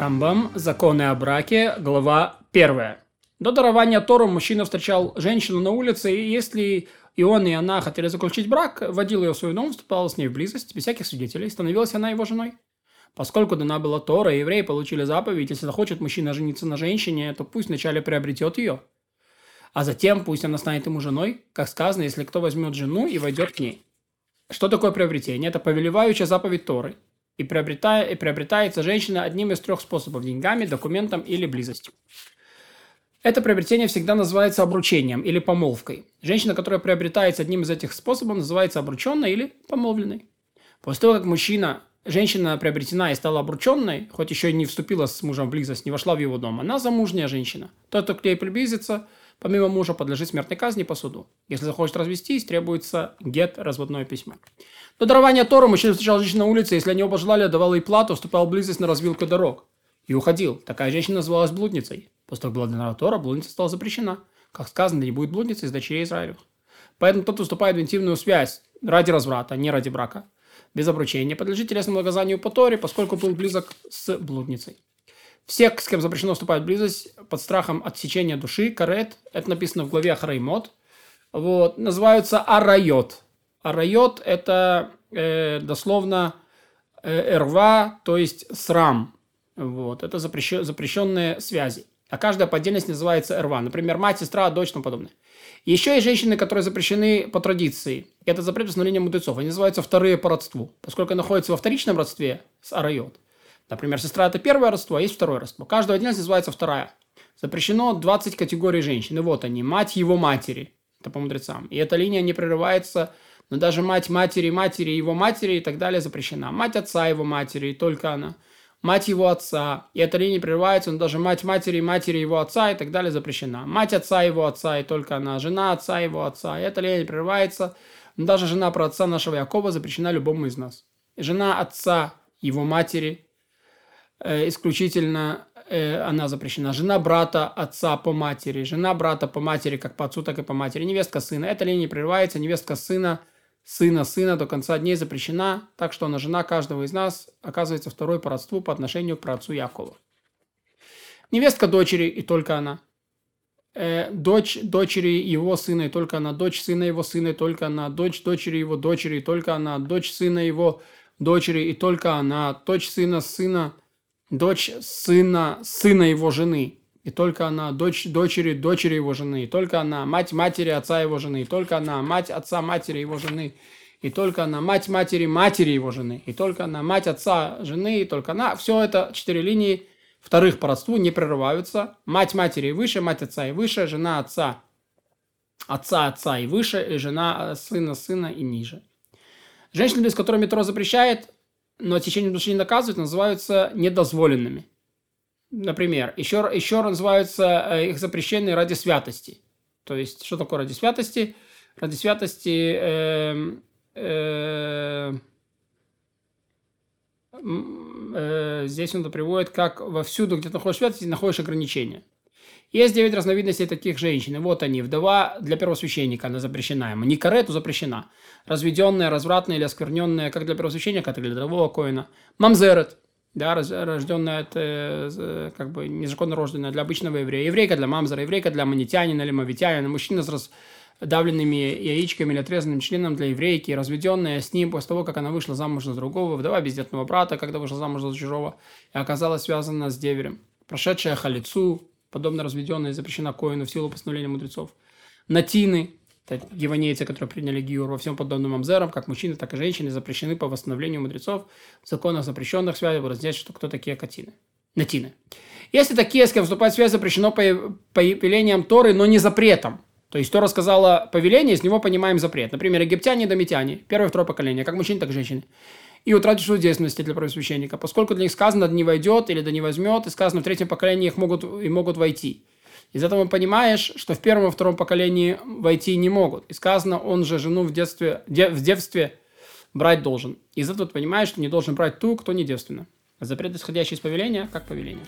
Рамбам. Законы о браке. Глава 1. До дарования Тору мужчина встречал женщину на улице, и если и он, и она хотели заключить брак, водил ее в свой дом, вступал с ней в близость, без всяких свидетелей, становилась она его женой. Поскольку дана была Тора, евреи получили заповедь, если захочет мужчина жениться на женщине, то пусть вначале приобретет ее. А затем пусть она станет ему женой, как сказано, если кто возьмет жену и войдет к ней. Что такое приобретение? Это повелевающая заповедь Торы – и, приобретая, и приобретается женщина одним из трех способов – деньгами, документом или близостью. Это приобретение всегда называется обручением или помолвкой. Женщина, которая приобретается одним из этих способов, называется обрученной или помолвленной. После того, как мужчина, женщина приобретена и стала обрученной, хоть еще и не вступила с мужем в близость, не вошла в его дом, она замужняя женщина. Тот, кто к ней приблизится, помимо мужа, подлежит смертной казни по суду. Если захочет развестись, требуется гет, разводное письмо. До дарования Тора мужчина встречал женщину на улице, если они оба желали, давал ей плату, вступал в близость на развилку дорог. И уходил. Такая женщина называлась блудницей. После того, как была дана Тора, блудница стала запрещена. Как сказано, не будет блудницы из дочерей Израилевых. Поэтому тот вступает в интимную связь ради разврата, не ради брака, без обручения, подлежит телесному наказанию по Торе, поскольку был близок с блудницей. Все, с кем запрещено вступать в близость под страхом отсечения души, карет, это написано в главе Ахраймот, вот, называются арайот. Арайот – это э, дословно э, эрва, то есть срам. Вот, это запрещен, запрещенные связи. А каждая по отдельности называется эрва. Например, мать, сестра, дочь и тому подобное. Еще есть женщины, которые запрещены по традиции. Это запрет установления мудрецов. Они называются вторые по родству, поскольку находятся во вторичном родстве с арайот. Например, сестра – это первое родство, а есть второе родство. Каждая отдельность называется вторая. Запрещено 20 категорий женщин. И вот они, мать его матери. Это по мудрецам. И эта линия не прерывается но даже мать матери, матери его матери и так далее запрещена. Мать отца его матери, и только она. Мать его отца, и эта линия прерывается, но даже мать матери, матери его отца и так далее запрещена. Мать отца его отца, и только она. Жена отца его отца, и эта линия прерывается, но даже жена про отца нашего Якова запрещена любому из нас. жена отца его матери, исключительно э, она запрещена. Жена брата отца по матери, жена брата по матери, как по отцу, так и по матери. Невестка сына. Эта линия прерывается, невестка сына – сына сына до конца дней запрещена, так что она жена каждого из нас оказывается второй по родству по отношению к праотцу Якова. Невестка дочери и только она. Э, дочь дочери его сына и только она. Дочь сына его сына и только она. Дочь дочери его дочери и только она. Дочь сына его дочери и только она. Дочь сына сына. Дочь сына сына его жены и только она, дочь дочери, дочери его жены, и только она, мать матери отца его жены, и только она, мать отца матери его жены, и только она, мать матери матери его жены, и только она, мать отца жены, и только она. Все это четыре линии вторых по родству не прерываются. Мать матери и выше, мать отца и выше, жена отца, отца отца и выше, и жена сына сына и ниже. Женщины, без которых метро запрещает, но течение души не наказывает, называются недозволенными. Например, еще, еще называются э, их запрещенные ради святости. То есть, что такое ради святости? Ради святости э, э, э, здесь он это приводит, как во всюду, где ты находишь святости, находишь ограничения. Есть девять разновидностей таких женщин. И вот они. Вдова для первосвященника, она запрещена ему. Запрещена. Разведенная, развратная или оскверненная, как для первосвященника, так и для другого коина. Мамзерет – да, рожденная это как бы незаконно рожденная для обычного еврея, еврейка для мамзера, еврейка для манитянина или мавитянина, мужчина с раздавленными яичками или отрезанным членом для еврейки, разведенная с ним после того, как она вышла замуж за другого, вдова бездетного брата, когда вышла замуж за чужого, и оказалась связана с деверем, прошедшая халицу, подобно разведенной, запрещена коину в силу постановления мудрецов, натины, это гиванейцы, которые приняли гиур во всем подобным мамзерам, как мужчины, так и женщины, запрещены по восстановлению мудрецов в законах запрещенных связей, разделять, что кто такие катины. Натины. Если такие, с кем вступать в связь, запрещено по повелениям Торы, но не запретом. То есть Тора сказала повеление, из него понимаем запрет. Например, египтяне и домитяне, первое и второе поколение, как мужчины, так и женщины. И утратить свою для первосвященника, поскольку для них сказано, да не войдет или да не возьмет, и сказано, в третьем поколении их могут, и могут войти. Из этого понимаешь, что в первом и втором поколении войти не могут. И сказано, он же жену в детстве, де, в девстве брать должен. Из этого понимаешь, что не должен брать ту, кто не девственна. Запрет, исходящий из повеления, как повеление.